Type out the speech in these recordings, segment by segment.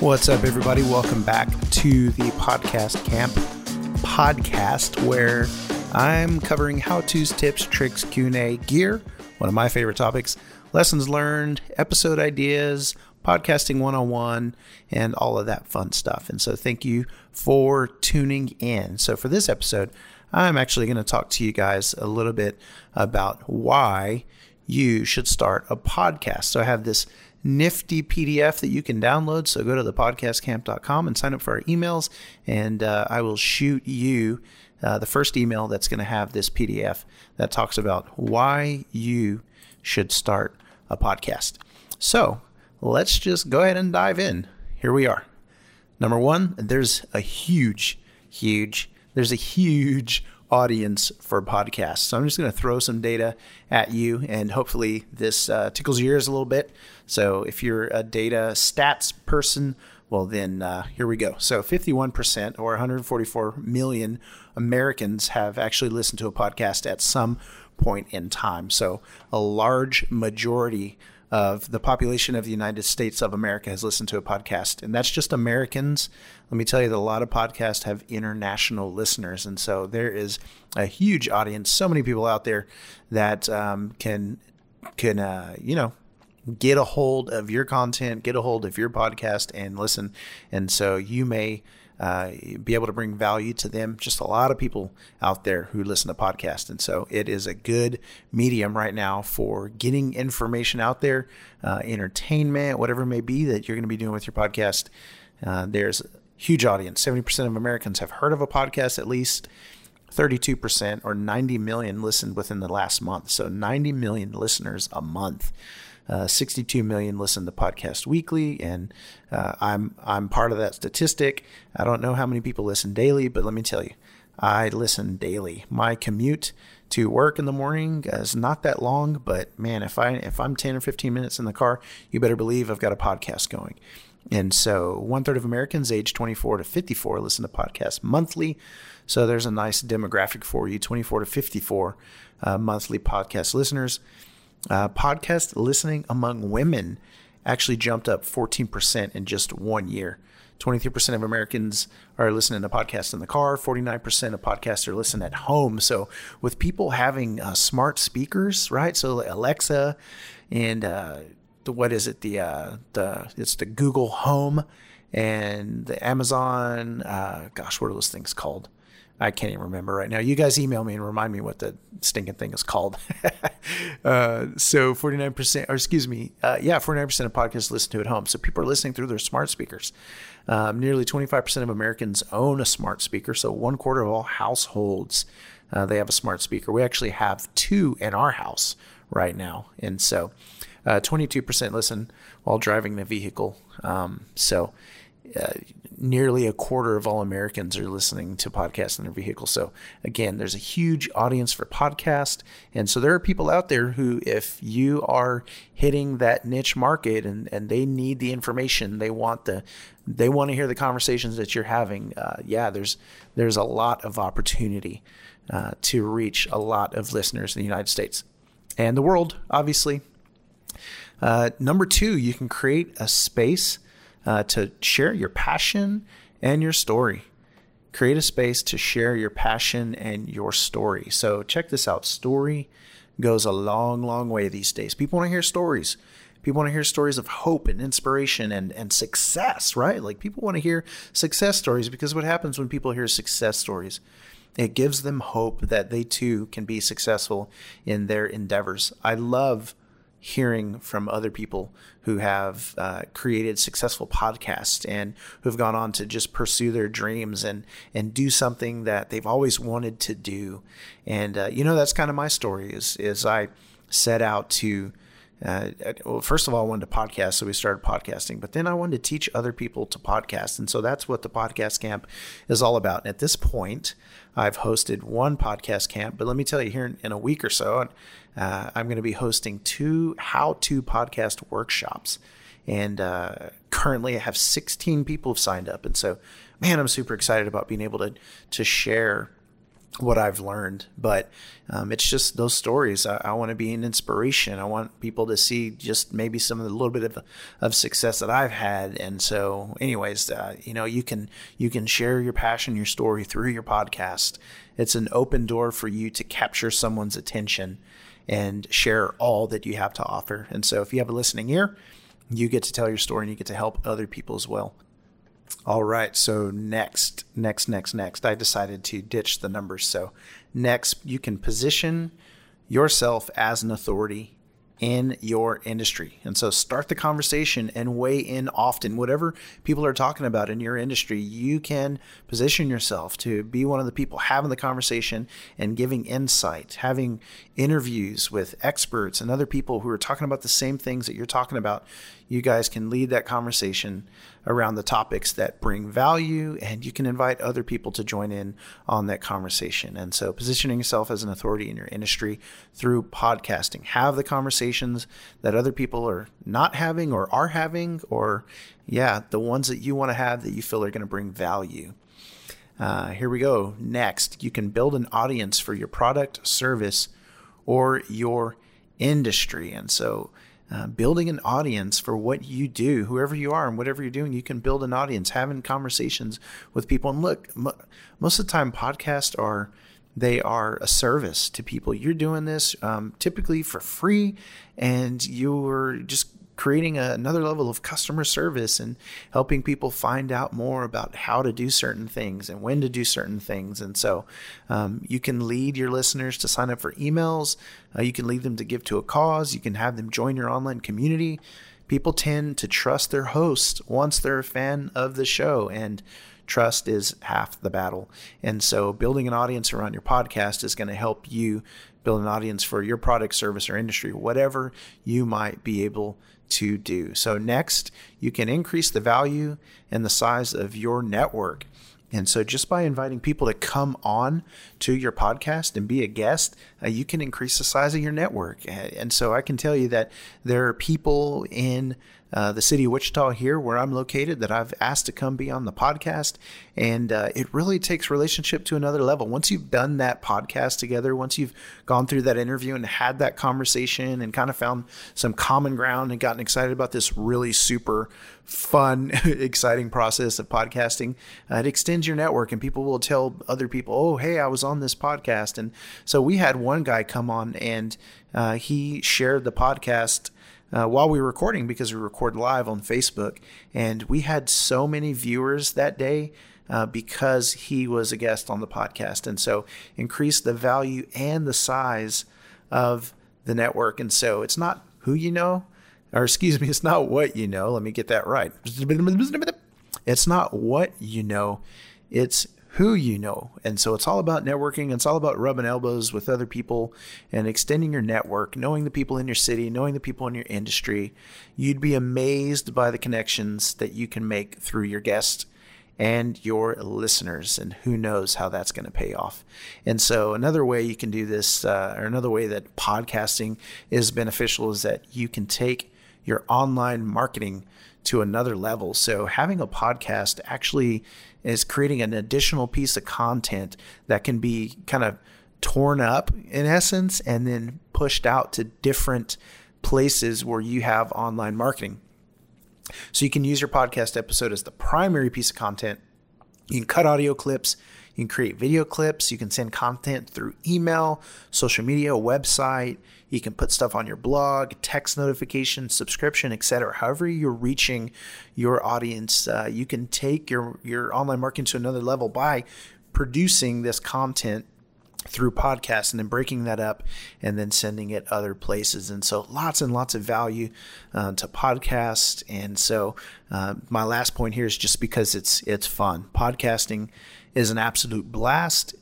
What's up, everybody? Welcome back to the Podcast Camp podcast, where I'm covering how-tos, tips, tricks, Q&A, gear, one of my favorite topics, lessons learned, episode ideas, podcasting one-on-one, and all of that fun stuff. And so thank you for tuning in. So for this episode, I'm actually going to talk to you guys a little bit about why you should start a podcast. So I have this nifty PDF that you can download. So go to thepodcastcamp.com and sign up for our emails, and uh, I will shoot you uh, the first email that's going to have this PDF that talks about why you should start a podcast. So let's just go ahead and dive in. Here we are. Number one, there's a huge, huge, there's a huge audience for podcasts. So I'm just going to throw some data at you, and hopefully this uh, tickles your ears a little bit. So if you're a data stats person, well, then uh, here we go. So 51% or 144 million Americans have actually listened to a podcast at some point in time. So a large majority of the population of the United States of America has listened to a podcast, and that's just Americans. Let me tell you that a lot of podcasts have international listeners, and so there is a huge audience. So many people out there that um, can can uh, you know get a hold of your content, get a hold of your podcast, and listen. And so you may uh, be able to bring value to them. Just a lot of people out there who listen to podcasts. And so it is a good medium right now for getting information out there, uh, entertainment, whatever it may be that you're going to be doing with your podcast. Uh, there's a huge audience. 70% of Americans have heard of a podcast at least. 32% or 90 million listened within the last month. So 90 million listeners a month. Uh, 62 million listen to podcast weekly, and uh, I'm I'm part of that statistic. I don't know how many people listen daily, but let me tell you, I listen daily. My commute to work in the morning is not that long, but man, if I if I'm 10 or 15 minutes in the car, you better believe I've got a podcast going. And so, one third of Americans aged 24 to 54 listen to podcasts monthly. So, there's a nice demographic for you 24 to 54 uh, monthly podcast listeners. Uh, podcast listening among women actually jumped up 14% in just one year. 23% of Americans are listening to podcasts in the car. 49% of podcasts are listening at home. So, with people having uh, smart speakers, right? So, Alexa and uh, the, what is it? The uh, the it's the Google Home and the Amazon. Uh, gosh, what are those things called? I can't even remember right now. You guys email me and remind me what the stinking thing is called. uh, so 49%, or excuse me, uh, yeah, 49% of podcasts listen to at home. So people are listening through their smart speakers. Um, nearly 25% of Americans own a smart speaker. So one quarter of all households, uh, they have a smart speaker. We actually have two in our house right now. And so 22% uh, listen while driving the vehicle. Um, so uh, nearly a quarter of all Americans are listening to podcasts in their vehicle. So again, there's a huge audience for podcast, and so there are people out there who, if you are hitting that niche market and and they need the information, they want the they want to hear the conversations that you're having. Uh, yeah, there's there's a lot of opportunity uh, to reach a lot of listeners in the United States and the world, obviously. Uh, number two, you can create a space uh, to share your passion and your story. Create a space to share your passion and your story. So, check this out story goes a long, long way these days. People want to hear stories. People want to hear stories of hope and inspiration and, and success, right? Like people want to hear success stories because what happens when people hear success stories? It gives them hope that they too can be successful in their endeavors. I love hearing from other people who have uh, created successful podcasts and who've gone on to just pursue their dreams and and do something that they've always wanted to do. And uh, you know, that's kind of my story. Is is I set out to uh, well, first of all, I wanted to podcast, so we started podcasting. But then I wanted to teach other people to podcast, and so that's what the podcast camp is all about. And at this point, I've hosted one podcast camp, but let me tell you, here in, in a week or so, uh, I'm going to be hosting two how-to podcast workshops. And uh, currently, I have 16 people have signed up, and so, man, I'm super excited about being able to to share what I've learned. But um, it's just those stories. I, I want to be an inspiration. I want people to see just maybe some of the little bit of, of success that I've had. And so, anyways, uh, you know, you can you can share your passion, your story through your podcast. It's an open door for you to capture someone's attention and share all that you have to offer. And so, if you have a listening ear, you get to tell your story and you get to help other people as well. All right. So next, next, next, next, I decided to ditch the numbers. So next, you can position yourself as an authority in your industry. And so start the conversation and weigh in often. Whatever people are talking about in your industry, you can position yourself to be one of the people having the conversation and giving insight, having interviews with experts and other people who are talking about the same things that you're talking about. You guys can lead that conversation around the topics that bring value, and you can invite other people to join in on that conversation. And so, positioning yourself as an authority in your industry through podcasting, have the conversations that other people are not having or are having, or yeah, the ones that you want to have that you feel are going to bring value. Uh, here we go. Next, you can build an audience for your product, service, or your industry. And so, uh, building an audience for what you do, whoever you are and whatever you're doing, you can build an audience, having conversations with people. And look, m- most of the time, podcasts are they are a service to people. You're doing this um, typically for free, and you're just creating a, another level of customer service and helping people find out more about how to do certain things and when to do certain things. And so um, you can lead your listeners to sign up for emails. Uh, you can lead them to give to a cause. You can have them join your online community. People tend to trust their host once they're a fan of the show. And trust is half the battle. And so building an audience around your podcast is going to help you build an audience for your product, service, or industry, whatever you might be able to do. So, next, you can increase the value and the size of your network. And so, just by inviting people to come on to your podcast and be a guest, uh, you can increase the size of your network. And so, I can tell you that there are people in uh, the city of Wichita here, where I'm located, that I've asked to come be on the podcast. And uh, it really takes relationship to another level. Once you've done that podcast together, once you've gone through that interview and had that conversation and kind of found some common ground and gotten excited about this really super fun, exciting process of podcasting, uh, it extends your network and people will tell other people, oh, hey, I was on this podcast. And so we had one guy come on and uh, he shared the podcast uh, while we were recording because we record live on Facebook. And we had so many viewers that day uh, because he was a guest on the podcast. And so increased the value and the size of the network. And so it's not who you know, or excuse me, it's not what you know. Let me get that right. It's not what you know, it's who you know. And so it's all about networking. It's all about rubbing elbows with other people and extending your network, knowing the people in your city, knowing the people in your industry. You'd be amazed by the connections that you can make through your guests and your listeners. And who knows how that's going to pay off. And so, another way you can do this, uh, or another way that podcasting is beneficial, is that you can take your online marketing to another level. So, having a podcast actually is creating an additional piece of content that can be kind of torn up in essence and then pushed out to different places where you have online marketing. So you can use your podcast episode as the primary piece of content. You can cut audio clips, you can create video clips, you can send content through email, social media, website, you can put stuff on your blog, text notification, subscription, etc. However, you're reaching your audience, uh, you can take your your online marketing to another level by producing this content through podcasts and then breaking that up and then sending it other places. And so lots and lots of value uh, to podcast. And so uh, my last point here is just because it's it's fun. Podcasting is an absolute blast.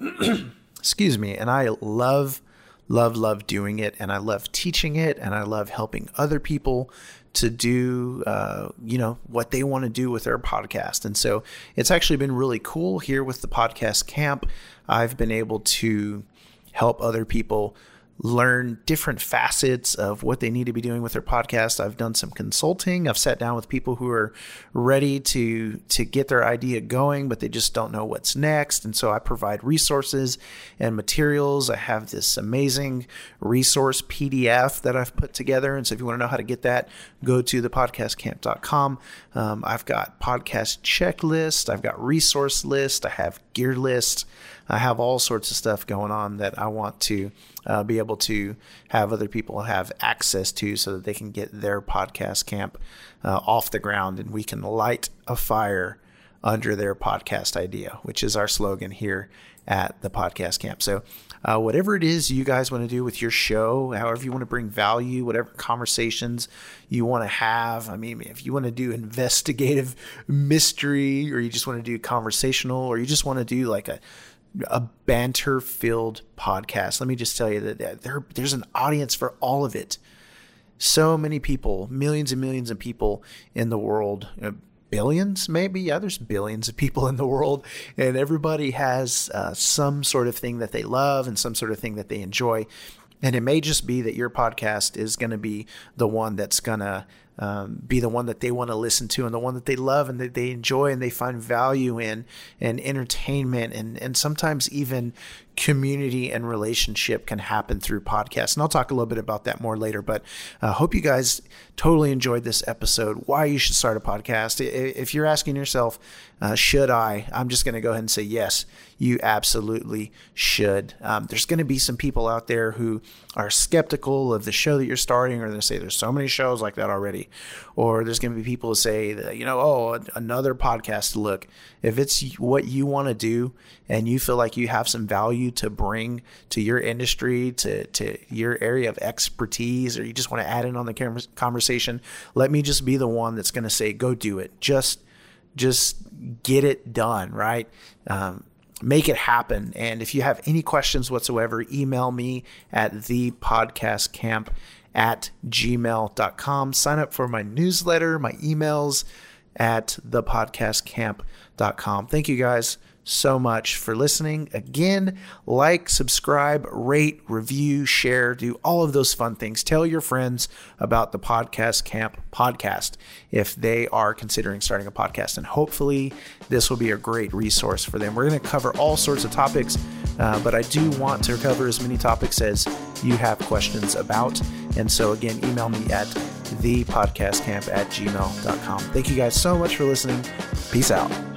Excuse me, and I love love, love doing it. And I love teaching it. And I love helping other people to do, uh, you know, what they want to do with their podcast. And so it's actually been really cool here with the podcast camp. I've been able to help other people learn different facets of what they need to be doing with their podcast. I've done some consulting. I've sat down with people who are ready to to get their idea going, but they just don't know what's next. And so I provide resources and materials. I have this amazing resource PDF that I've put together. And so if you want to know how to get that, go to thepodcastcamp.com. Um, I've got podcast checklist. I've got resource list. I have gear list. I have all sorts of stuff going on that I want to uh, be able to have other people have access to so that they can get their podcast camp uh, off the ground and we can light a fire under their podcast idea, which is our slogan here at the podcast camp. So, uh, whatever it is you guys want to do with your show, however you want to bring value, whatever conversations you want to have. I mean, if you want to do investigative mystery, or you just want to do conversational, or you just want to do like a a banter filled podcast. Let me just tell you that there, there's an audience for all of it. So many people, millions and millions of people in the world, uh, billions maybe. Yeah, there's billions of people in the world, and everybody has uh, some sort of thing that they love and some sort of thing that they enjoy. And it may just be that your podcast is going to be the one that's going to um, be the one that they want to listen to and the one that they love and that they enjoy and they find value in and entertainment and, and sometimes even community and relationship can happen through podcasts. And I'll talk a little bit about that more later, but I uh, hope you guys totally enjoyed this episode. Why you should start a podcast. If you're asking yourself, uh, should I? I'm just going to go ahead and say yes, you absolutely should. Um, there's going to be some people out there who are skeptical of the show that you're starting, or they say there's so many shows like that already. Or there's going to be people who say that, you know, oh, another podcast to look. If it's what you want to do and you feel like you have some value to bring to your industry, to, to your area of expertise, or you just want to add in on the conversation, let me just be the one that's going to say, go do it. Just, just get it done, right? Um, make it happen. And if you have any questions whatsoever, email me at the podcast camp at gmail.com. Sign up for my newsletter, my emails at thepodcastcamp.com. Thank you guys so much for listening. Again, like, subscribe, rate, review, share, do all of those fun things. Tell your friends about the Podcast Camp podcast if they are considering starting a podcast. And hopefully, this will be a great resource for them. We're going to cover all sorts of topics, uh, but I do want to cover as many topics as you have questions about. And so, again, email me at thepodcastcamp at gmail.com. Thank you guys so much for listening. Peace out.